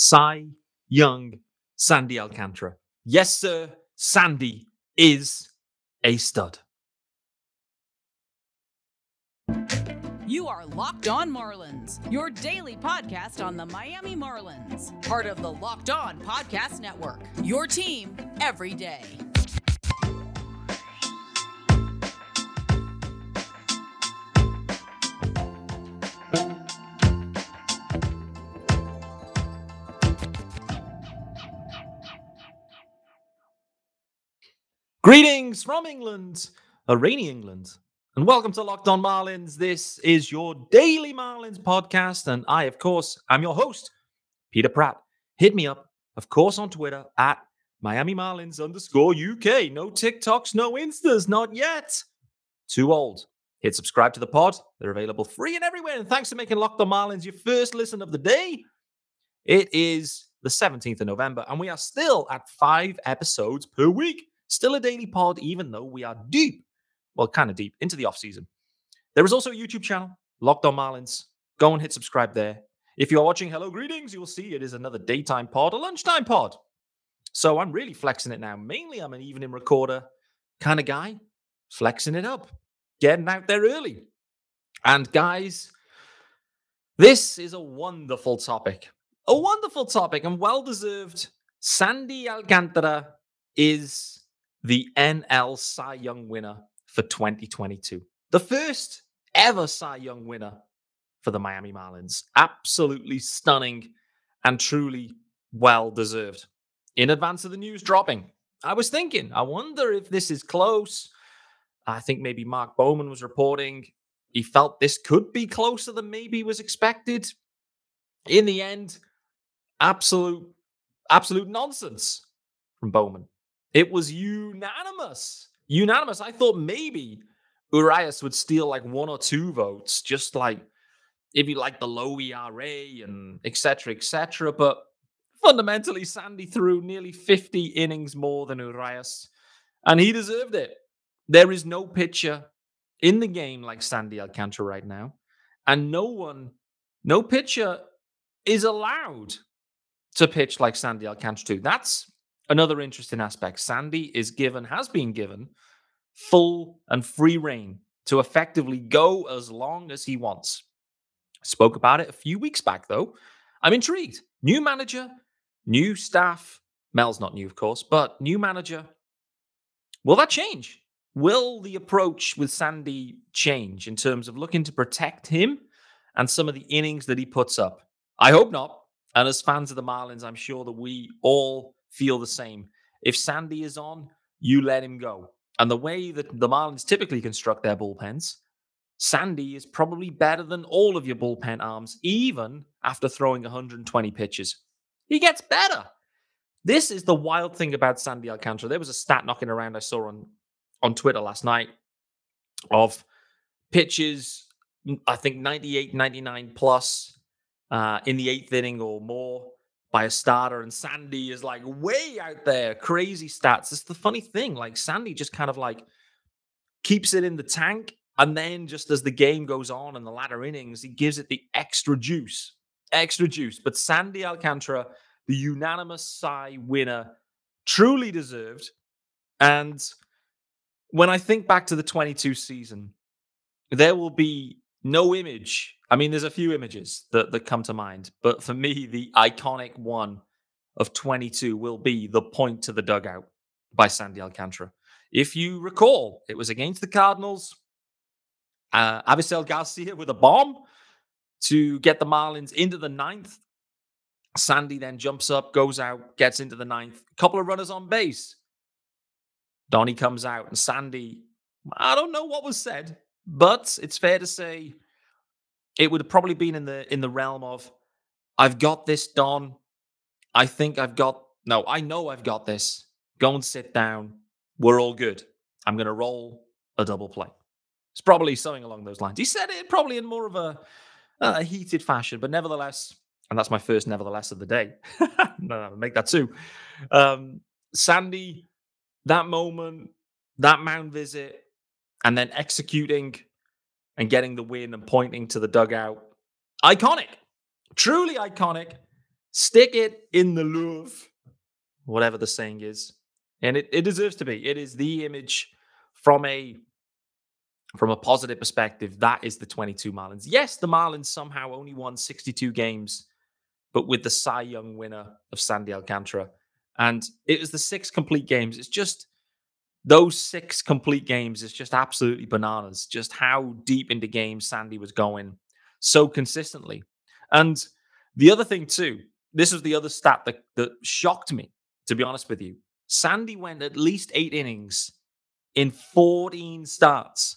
Cy Young Sandy Alcantara. Yes, sir, Sandy is a stud. You are Locked On Marlins, your daily podcast on the Miami Marlins, part of the Locked On Podcast Network. Your team every day. Greetings from England, a rainy England, and welcome to Locked On Marlins. This is your daily Marlins podcast, and I, of course, am your host, Peter Pratt. Hit me up, of course, on Twitter at Miami Marlins underscore UK. No TikToks, no Instas, not yet. Too old. Hit subscribe to the pod. They're available free and everywhere. And thanks for making Locked On Marlins your first listen of the day. It is the 17th of November, and we are still at five episodes per week. Still a daily pod, even though we are deep, well, kind of deep, into the off season. There is also a YouTube channel, Locked On Marlins. Go and hit subscribe there. If you are watching Hello Greetings, you will see it is another daytime pod, a lunchtime pod. So I'm really flexing it now. Mainly, I'm an evening recorder kind of guy, flexing it up, getting out there early. And guys, this is a wonderful topic. A wonderful topic and well deserved. Sandy Alcantara is the NL Cy Young winner for 2022. The first ever Cy Young winner for the Miami Marlins. Absolutely stunning and truly well deserved. In advance of the news dropping, I was thinking, I wonder if this is close. I think maybe Mark Bowman was reporting he felt this could be closer than maybe was expected. In the end, absolute, absolute nonsense from Bowman. It was unanimous. Unanimous. I thought maybe Urias would steal like one or two votes, just like if you like the low ERA and etc. etc. But fundamentally, Sandy threw nearly 50 innings more than Urias, and he deserved it. There is no pitcher in the game like Sandy Alcantara right now, and no one, no pitcher is allowed to pitch like Sandy Alcantara too. That's Another interesting aspect Sandy is given, has been given, full and free reign to effectively go as long as he wants. Spoke about it a few weeks back, though. I'm intrigued. New manager, new staff. Mel's not new, of course, but new manager. Will that change? Will the approach with Sandy change in terms of looking to protect him and some of the innings that he puts up? I hope not. And as fans of the Marlins, I'm sure that we all feel the same. If Sandy is on, you let him go. And the way that the Marlins typically construct their bullpens, Sandy is probably better than all of your bullpen arms, even after throwing 120 pitches. He gets better. This is the wild thing about Sandy Alcantara. There was a stat knocking around I saw on, on Twitter last night of pitches, I think 98, 99 plus uh, in the eighth inning or more by a starter, and Sandy is like way out there, crazy stats. It's the funny thing. Like Sandy just kind of like keeps it in the tank, and then just as the game goes on in the latter innings, he gives it the extra juice, extra juice. But Sandy Alcantara, the unanimous Cy winner, truly deserved. And when I think back to the 22 season, there will be no image I mean, there's a few images that, that come to mind, but for me, the iconic one of 22 will be the point to the dugout by Sandy Alcantara. If you recall, it was against the Cardinals. Uh, Garcia with a bomb to get the Marlins into the ninth. Sandy then jumps up, goes out, gets into the ninth. A couple of runners on base. Donnie comes out, and Sandy, I don't know what was said, but it's fair to say it would have probably been in the in the realm of I've got this done. I think I've got no, I know I've got this. Go and sit down. We're all good. I'm going to roll a double play. It's probably something along those lines. He said it probably in more of a, a heated fashion, but nevertheless, and that's my first nevertheless of the day. no, no, make that two. Um, Sandy, that moment, that mound visit, and then executing and getting the win and pointing to the dugout. Iconic, truly iconic. Stick it in the Louvre, whatever the saying is. And it, it deserves to be. It is the image from a from a positive perspective. That is the 22 Marlins. Yes, the Marlins somehow only won 62 games, but with the Cy Young winner of Sandy Alcantara. And it was the six complete games. It's just those six complete games is just absolutely bananas. Just how deep into games Sandy was going so consistently. And the other thing, too, this was the other stat that, that shocked me, to be honest with you. Sandy went at least eight innings in 14 starts.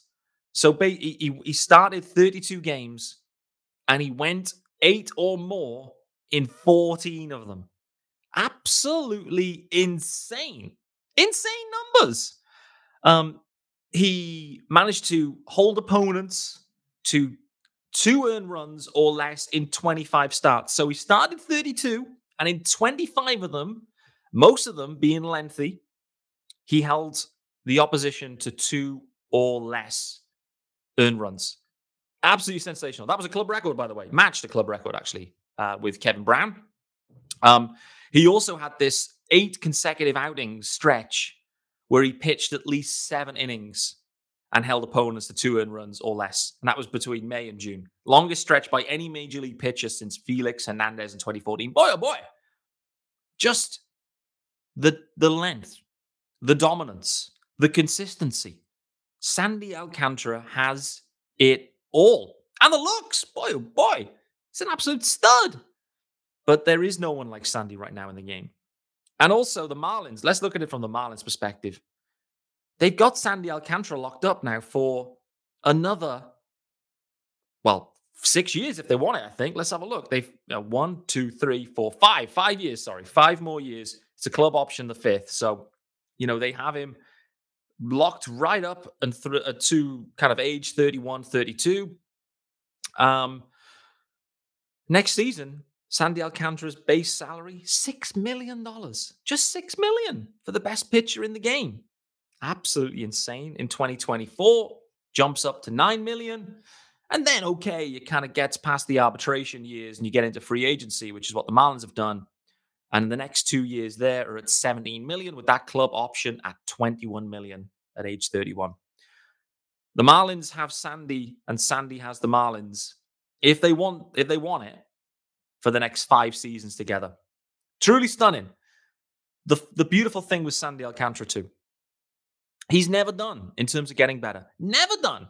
So he, he started 32 games and he went eight or more in 14 of them. Absolutely insane. Insane numbers. Um, he managed to hold opponents to two earned runs or less in 25 starts. So he started 32, and in 25 of them, most of them being lengthy, he held the opposition to two or less earned runs. Absolutely sensational. That was a club record, by the way, matched a club record actually uh, with Kevin Brown. Um, he also had this eight consecutive outings stretch where he pitched at least seven innings and held opponents to two earned runs or less. And that was between May and June. Longest stretch by any major league pitcher since Felix Hernandez in 2014. Boy, oh boy. Just the, the length, the dominance, the consistency. Sandy Alcantara has it all. And the looks, boy, oh boy. It's an absolute stud. But there is no one like Sandy right now in the game. And also the Marlins, let's look at it from the Marlins perspective. They've got Sandy Alcantara locked up now for another, well, six years if they want it, I think. Let's have a look. They've uh, one, two, three, four, five, five years, sorry, five more years. It's a club option, the fifth. So, you know, they have him locked right up and th- uh, to kind of age 31, 32. Um, next season, Sandy Alcantara's base salary, $6 million. Just 6 million for the best pitcher in the game absolutely insane. In 2024, jumps up to 9 million. And then, okay, it kind of gets past the arbitration years and you get into free agency, which is what the Marlins have done. And the next two years there are at 17 million with that club option at 21 million at age 31. The Marlins have Sandy and Sandy has the Marlins if they want if they want it for the next 5 seasons together. Truly stunning. The the beautiful thing with Sandy Alcantara too He's never done in terms of getting better. Never done.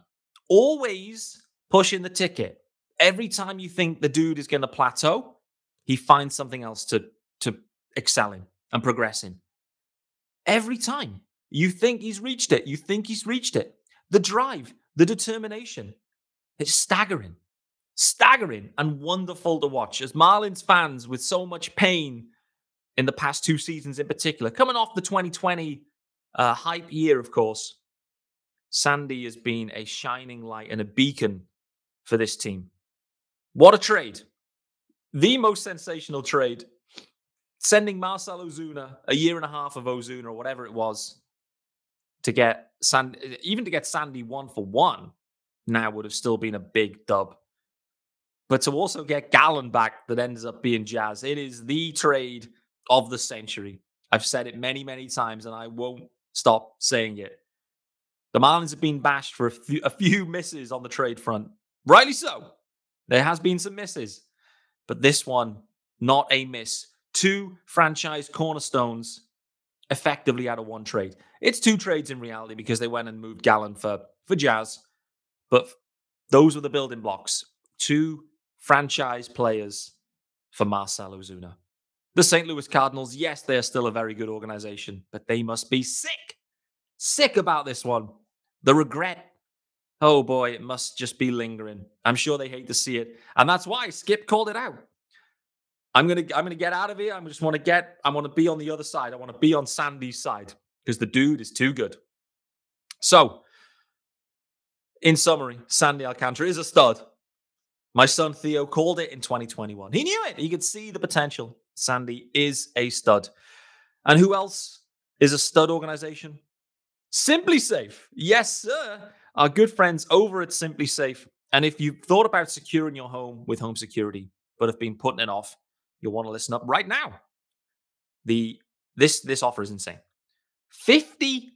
Always pushing the ticket. Every time you think the dude is going to plateau, he finds something else to, to excel in and progress in. Every time you think he's reached it, you think he's reached it. The drive, the determination, it's staggering, staggering and wonderful to watch. As Marlins fans with so much pain in the past two seasons in particular, coming off the 2020 uh, hype year, of course. Sandy has been a shining light and a beacon for this team. What a trade! The most sensational trade. Sending Marcell Ozuna a year and a half of Ozuna or whatever it was to get Sandy, even to get Sandy one for one now would have still been a big dub. But to also get Gallen back that ends up being Jazz, it is the trade of the century. I've said it many, many times, and I won't stop saying it. The Marlins have been bashed for a few, a few misses on the trade front. Rightly so. There has been some misses, but this one, not a miss. Two franchise cornerstones effectively out of one trade. It's two trades in reality because they went and moved Gallen for, for Jazz, but those were the building blocks. Two franchise players for Marcell Ozuna. The St. Louis Cardinals, yes, they are still a very good organization, but they must be sick, sick about this one. The regret, oh boy, it must just be lingering. I'm sure they hate to see it. And that's why Skip called it out. I'm gonna I'm gonna get out of here. I just want to get, I want to be on the other side. I want to be on Sandy's side because the dude is too good. So, in summary, Sandy Alcantara is a stud. My son Theo called it in 2021. He knew it. He could see the potential. Sandy is a stud. And who else is a stud organization? SimpliSafe. Yes, sir. Our good friends over at SimpliSafe. And if you've thought about securing your home with home security, but have been putting it off, you'll want to listen up right now. The this this offer is insane. 50%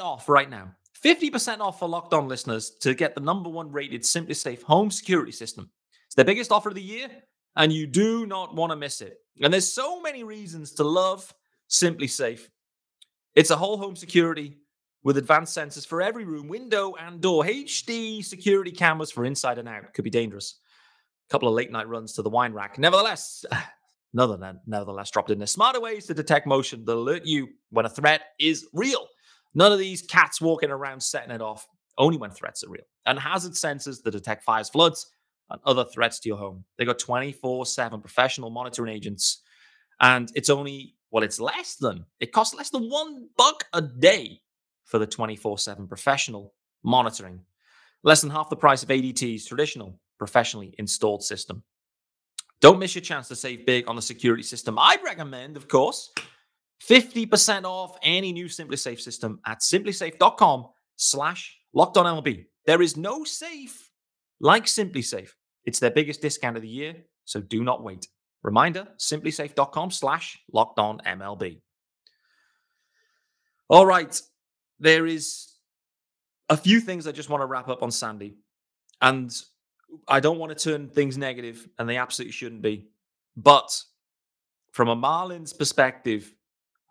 off right now. 50% off for locked on listeners to get the number one rated SimpliSafe home security system. It's their biggest offer of the year, and you do not want to miss it. And there's so many reasons to love SimpliSafe. It's a whole home security with advanced sensors for every room, window, and door. HD security cameras for inside and out. Could be dangerous. A couple of late night runs to the wine rack. Nevertheless, another nevertheless dropped in there. Smarter ways to detect motion that alert you when a threat is real. None of these cats walking around setting it off, only when threats are real. And hazard sensors that detect fires, floods, and other threats to your home. They got 24 7 professional monitoring agents. And it's only, well, it's less than, it costs less than one buck a day for the 24 7 professional monitoring. Less than half the price of ADT's traditional professionally installed system. Don't miss your chance to save big on the security system. I'd recommend, of course, 50% off any new SimpliSafe system at simplisafe.com slash locked on MLB. There is no safe like SimpliSafe. It's their biggest discount of the year, so do not wait. Reminder, simplisafe.com slash locked on MLB. All right. There is a few things I just want to wrap up on Sandy. And I don't want to turn things negative, and they absolutely shouldn't be. But from a Marlins perspective,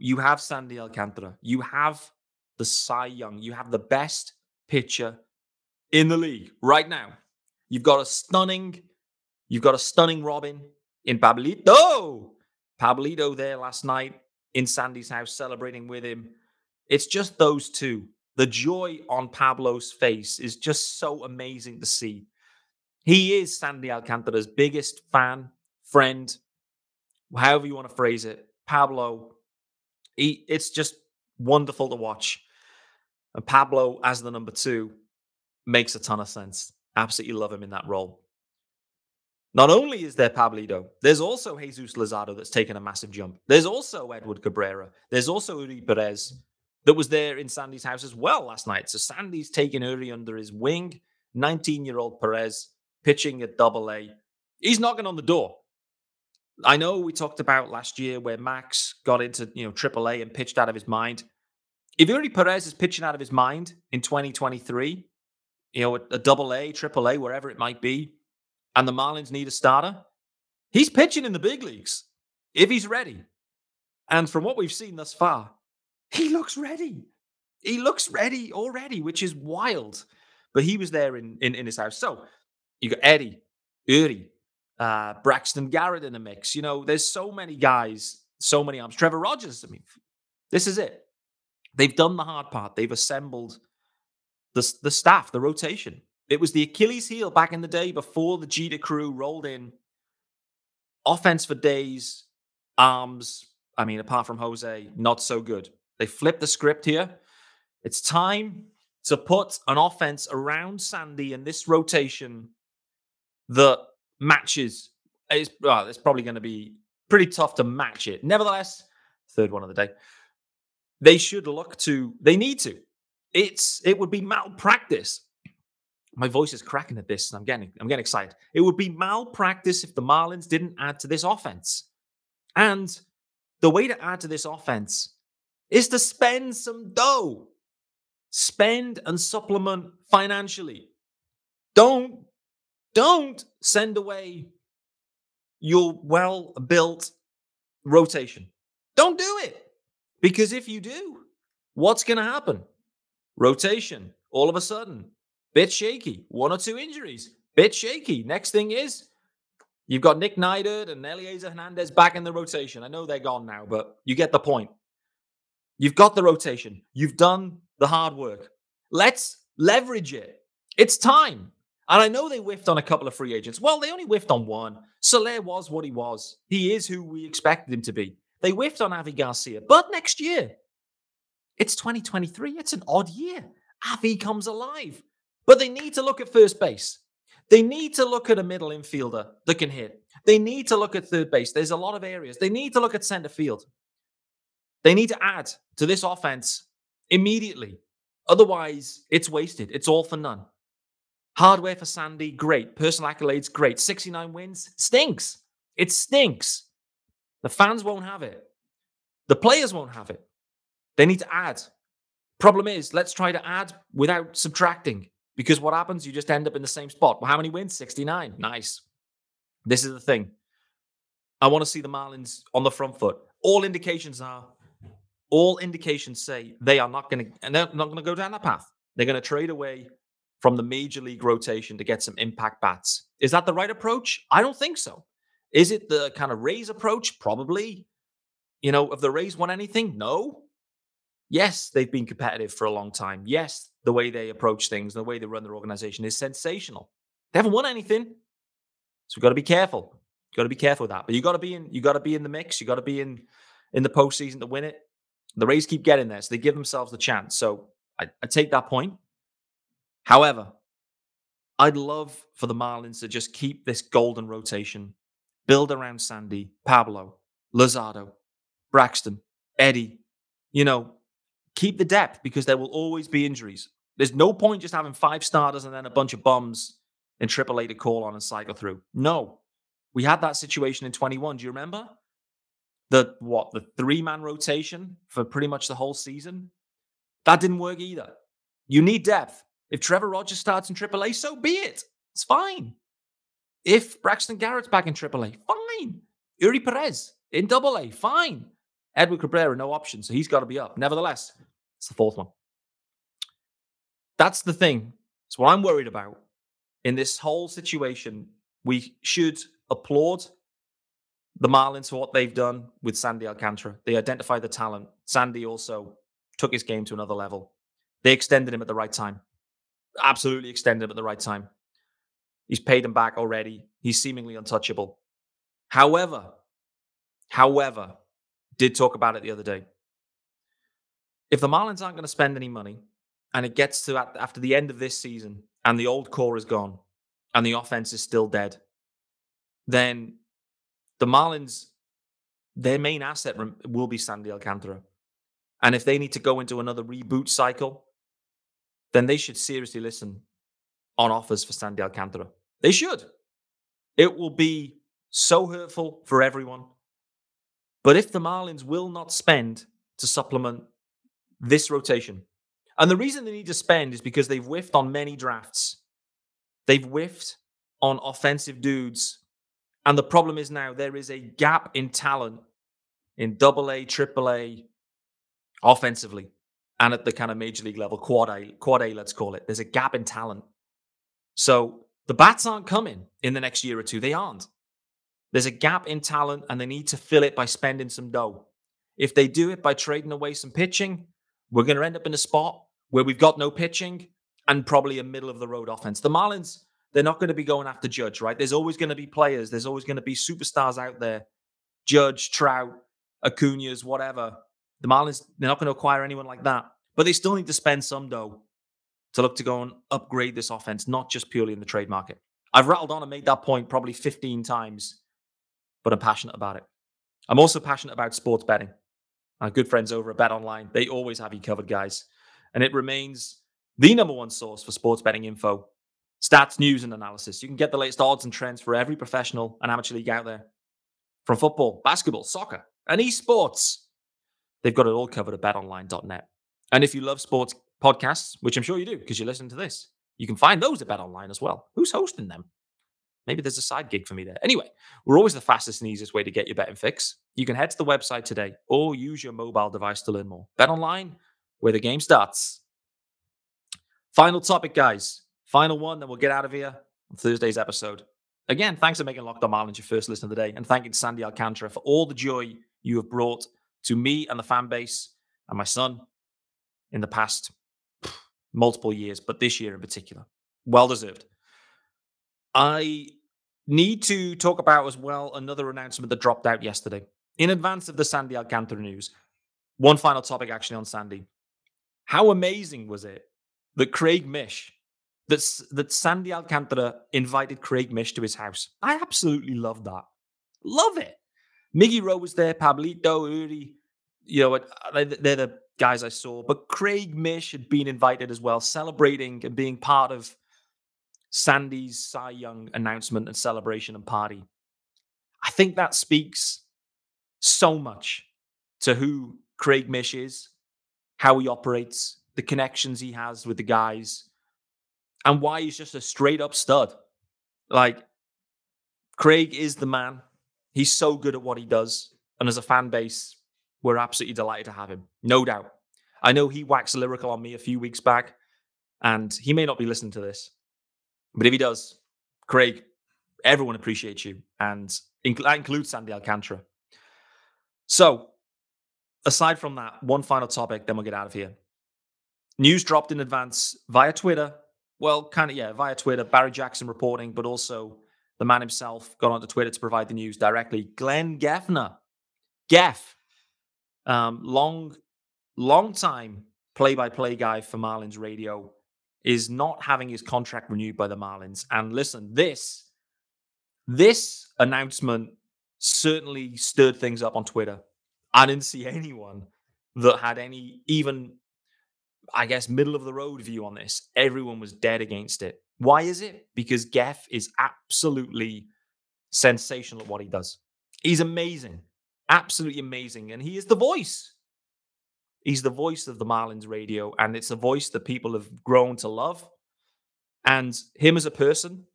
you have Sandy Alcantara. You have the Cy Young. You have the best pitcher in the league right now. You've got a stunning, you've got a stunning Robin in Pablito. Pablito there last night in Sandy's house celebrating with him. It's just those two. The joy on Pablo's face is just so amazing to see. He is Sandy Alcantara's biggest fan, friend, however you want to phrase it. Pablo, he, it's just wonderful to watch. And Pablo as the number two makes a ton of sense. Absolutely love him in that role. Not only is there Pablito, there's also Jesus Luzardo that's taken a massive jump. There's also Edward Cabrera. There's also Eury Perez that was there in Sandy's house as well last night. So Sandy's taken Eury under his wing. 19 year old Perez pitching at double A. He's knocking on the door. I know we talked about last year where Max got into, you know, AAA and pitched out of his mind. If Eury Perez is pitching out of his mind in 2023, you know, a double A, triple A, wherever it might be, and the Marlins need a starter, he's pitching in the big leagues if he's ready. And from what we've seen thus far, he looks ready. He looks ready already, which is wild. But he was there in, in, in his house. So you got Eddie, Eury, uh, Braxton Garrett in the mix. You know, there's so many guys, so many arms. Trevor Rogers. I mean, this is it. They've done the hard part. They've assembled the, the staff, the rotation. It was the Achilles heel back in the day before the Jeter crew rolled in. Offense for days, arms. I mean, apart from Jose, not so good. They flipped the script here. It's time to put an offense around Sandy and this rotation that matches. It's, well, it's probably going to be pretty tough to match it. Nevertheless, third one of the day. They should look to, they need to it's it would be malpractice. My voice is cracking at this, I'm getting I'm getting excited. It would be malpractice if the Marlins didn't add to this offense. And the way to add to this offense is to spend some dough. Spend and supplement financially. Don't don't send away your well-built rotation. Don't do it. Because if you do, what's going to happen? Rotation, all of a sudden, bit shaky. One or two injuries, bit shaky. Next thing is, you've got Nick Neidert and Elieser Hernandez back in the rotation. I know they're gone now, but you get the point. You've got the rotation. You've done the hard work. Let's leverage it. It's time. And I know they whiffed on a couple of free agents. Well, they only whiffed on one. Soler was what he was. He is who we expected him to be. They whiffed on Avi Garcia. But next year, it's 2023. It's an odd year. Avi comes alive. But they need to look at first base. They need to look at a middle infielder that can hit. They need to look at third base. There's a lot of areas. They need to look at center field. They need to add to this offense immediately. Otherwise, it's wasted. It's all for none. Hardware for Sandy, great. Personal accolades, great. 69 wins, stinks. It stinks. The fans won't have it. The players won't have it. They need to add. Problem is, let's try to add without subtracting. Because what happens? You just end up in the same spot. Well, how many wins? 69. Nice. This is the thing. I want to see the Marlins on the front foot. All indications are, all indications say they are not going to, and they're not going to go down that path. They're going to trade away from the major league rotation to get some impact bats. Is that the right approach? I don't think so. Is it the kind of Rays approach? Probably. You know, have the Rays won anything? No. Yes, they've been competitive for a long time. Yes, the way they approach things, the way they run their organization is sensational. They haven't won anything. So we've got to be careful. You've got to be careful with that. But you got to be in, you got to be in the mix. You got to be in in the postseason to win it. The Rays keep getting there, so they give themselves the chance. So I, I take that point. However, I'd love for the Marlins to just keep this golden rotation, build around Sandy, Pablo, Luzardo, Braxton, Eddie. You know, keep the depth because there will always be injuries. There's no point just having five starters and then a bunch of bums in AAA to call on and cycle through. No, we had that situation in 21. Do you remember? The what? The three man rotation for pretty much the whole season? That didn't work either. You need depth. If Trevor Rogers starts in AAA, so be it. It's fine. If Braxton Garrett's back in AAA, fine. Eury Perez in AA, fine. Edward Cabrera, no option, so he's got to be up. Nevertheless, it's the fourth one. That's the thing. It's what I'm worried about in this whole situation. We should applaud the Marlins for what they've done with Sandy Alcantara. They identified the talent. Sandy also took his game to another level. They extended him at the right time. Absolutely extended him at the right time. He's paid them back already. He's seemingly untouchable. However, however, did talk about it the other day. If the Marlins aren't going to spend any money and it gets to after the end of this season and the old core is gone and the offense is still dead, then the Marlins, their main asset will be Sandy Alcantara. And if they need to go into another reboot cycle, then they should seriously listen on offers for Sandy Alcantara. They should. It will be so hurtful for everyone. But if the Marlins will not spend to supplement this rotation, and the reason they need to spend is because they've whiffed on many drafts. They've whiffed on offensive dudes and the problem is now there is a gap in talent in double A, triple A, offensively, and at the kind of major league level, quad A, quad A, let's call it. There's a gap in talent. So the bats aren't coming in the next year or two. They aren't. There's a gap in talent, and they need to fill it by spending some dough. If they do it by trading away some pitching, we're going to end up in a spot where we've got no pitching and probably a middle of the road offense. The Marlins they're not going to be going after Judge, right? There's always going to be players. There's always going to be superstars out there. Judge, Trout, Acuna's, whatever. The Marlins, they're not going to acquire anyone like that. But they still need to spend some dough to look to go and upgrade this offense, not just purely in the trade market. I've rattled on and made that point probably 15 times, but I'm passionate about it. I'm also passionate about sports betting. Our good friends over at Bet Online, they always have you covered, guys. And it remains the number one source for sports betting info stats, news, and analysis. You can get the latest odds and trends for every professional and amateur league out there. From football, basketball, soccer, and esports. They've got it all covered at betonline.net. And if you love sports podcasts, which I'm sure you do because you listen to this, you can find those at BetOnline as well. Who's hosting them? Maybe there's a side gig for me there. Anyway, we're always the fastest and easiest way to get your betting fix. You can head to the website today or use your mobile device to learn more. BetOnline, where the game starts. Final topic, guys. Final one, then we'll get out of here on Thursday's episode. Again, thanks for making Locked On Marlins your first listen of the day, and thank thanking Sandy Alcantara for all the joy you have brought to me and the fan base and my son in the past multiple years, but this year in particular. Well deserved. I need to talk about as well another announcement that dropped out yesterday in advance of the Sandy Alcantara news. One final topic actually on Sandy. How amazing was it that Craig Mish that, that Sandy Alcantara invited Craig Mish to his house. I absolutely love that. Love it. Miggy Rowe was there, Pablito, Eury, you know, uh, they're the guys I saw. But Craig Mish had been invited as well, celebrating and being part of Sandy's Cy Young announcement and celebration and party. I think that speaks so much to who Craig Mish is, how he operates, the connections he has with the guys, and why he's just a straight up stud. Like, Craig is the man. He's so good at what he does. And as a fan base, we're absolutely delighted to have him. No doubt. I know he waxed lyrical on me a few weeks back, and he may not be listening to this. But if he does, Craig, everyone appreciates you. And that includes Sandy Alcantara. So, aside from that, one final topic, then we'll get out of here. News dropped in advance via Twitter. Well, kind of, yeah, via Twitter. Barry Jackson reporting, but also the man himself got onto Twitter to provide the news directly. Glenn Geffner, Geff, um, long, long time play by play guy for Marlins radio, is not having his contract renewed by the Marlins. And listen, this, this announcement certainly stirred things up on Twitter. I didn't see anyone that had any even I guess, middle of the road view on this. Everyone was dead against it. Why is it? Because Geff is absolutely sensational at what he does. He's amazing, absolutely amazing. And he is the voice. He's the voice of the Marlins radio, and it's a voice that people have grown to love. And him as a person,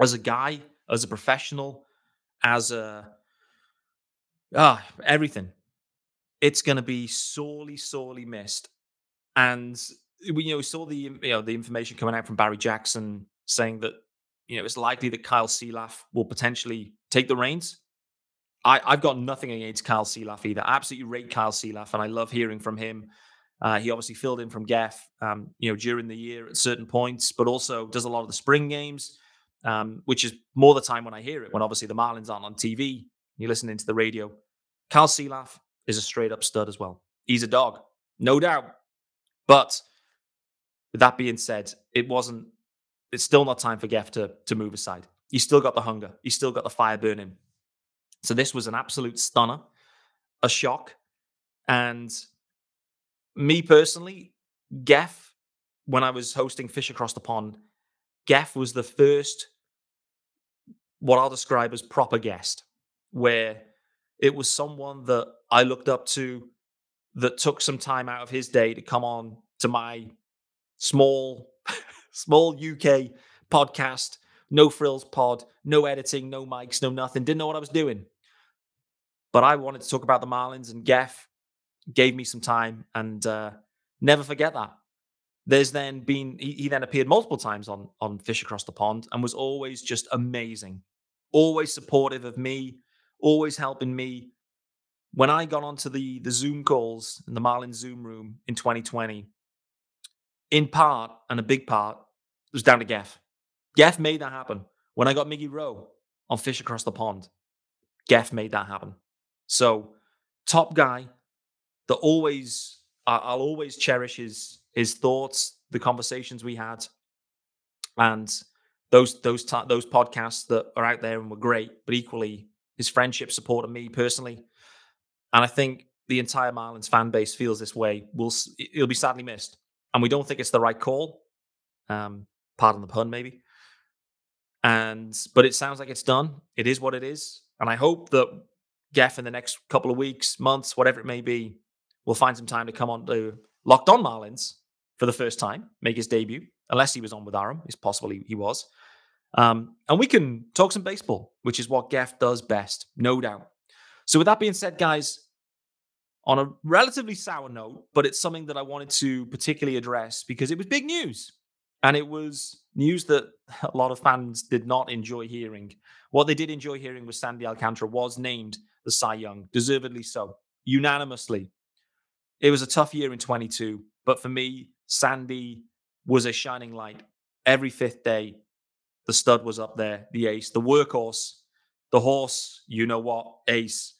as a guy, as a professional, as a ah, everything. It's going to be sorely, sorely missed. And we, you know, we saw the you know the information coming out from Barry Jackson saying that you know it's likely that Kyle Sielaff will potentially take the reins. I, I've got nothing against Kyle Sielaff either. I absolutely rate Kyle Sielaff, and I love hearing from him. Uh, he obviously filled in from Geff, um, you know, during the year at certain points, but also does a lot of the spring games, um, which is more the time when I hear it. When obviously the Marlins aren't on TV, you're listening to the radio. Kyle Sielaff is a straight up stud as well. He's a dog, no doubt. But with that being said, it wasn't. It's still not time for Geff to to move aside. He's still got the hunger. He's still got the fire burning. So this was an absolute stunner, a shock, and me personally, Geff, when I was hosting Fish Across the Pond, Geff was the first, what I'll describe as proper guest, where it was someone that I looked up to that took some time out of his day to come on to my small, small UK podcast, no frills pod, no editing, no mics, no nothing. Didn't know what I was doing. But I wanted to talk about the Marlins, and Geff gave me some time, and uh, never forget that. There's then been he, he then appeared multiple times on on Fish Across the Pond, and was always just amazing, always supportive of me, always helping me when I got onto the the Zoom calls in the Marlin Zoom room in 2020, in part and a big part was down to Geff. Geff made that happen. When I got Miggy Rowe on Fish Across the Pond, Geff made that happen. So, top guy that always I'll always cherish his his thoughts, the conversations we had, and those those those podcasts that are out there and were great. But equally, his friendship, support of me personally, and I think the entire Marlins fan base feels this way. Will it'll be sadly missed, and we don't think it's the right call. Um, pardon the pun, maybe. And but it sounds like it's done. It is what it is, and I hope that Geff in the next couple of weeks, months, whatever it may be, will find some time to come on to Locked On Marlins for the first time, make his debut. Unless he was on with Aram, it's possible he, was. Um, and we can talk some baseball, which is what Geff does best, no doubt. So, with that being said, guys, on a relatively sour note, but it's something that I wanted to particularly address because it was big news. And it was news that a lot of fans did not enjoy hearing. What they did enjoy hearing was Sandy Alcantara was named the Cy Young, deservedly so, unanimously. It was a tough year in 22, but for me, Sandy was a shining light. Every fifth day, the stud was up there, the ace, the workhorse, the horse, you know what, ace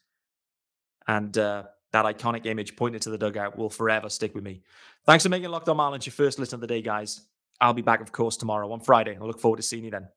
and uh, that iconic image pointed to the dugout will forever stick with me. Thanks for making Locked On Marlins your first listen of the day, guys. I'll be back, of course, tomorrow on Friday. I look forward to seeing you then.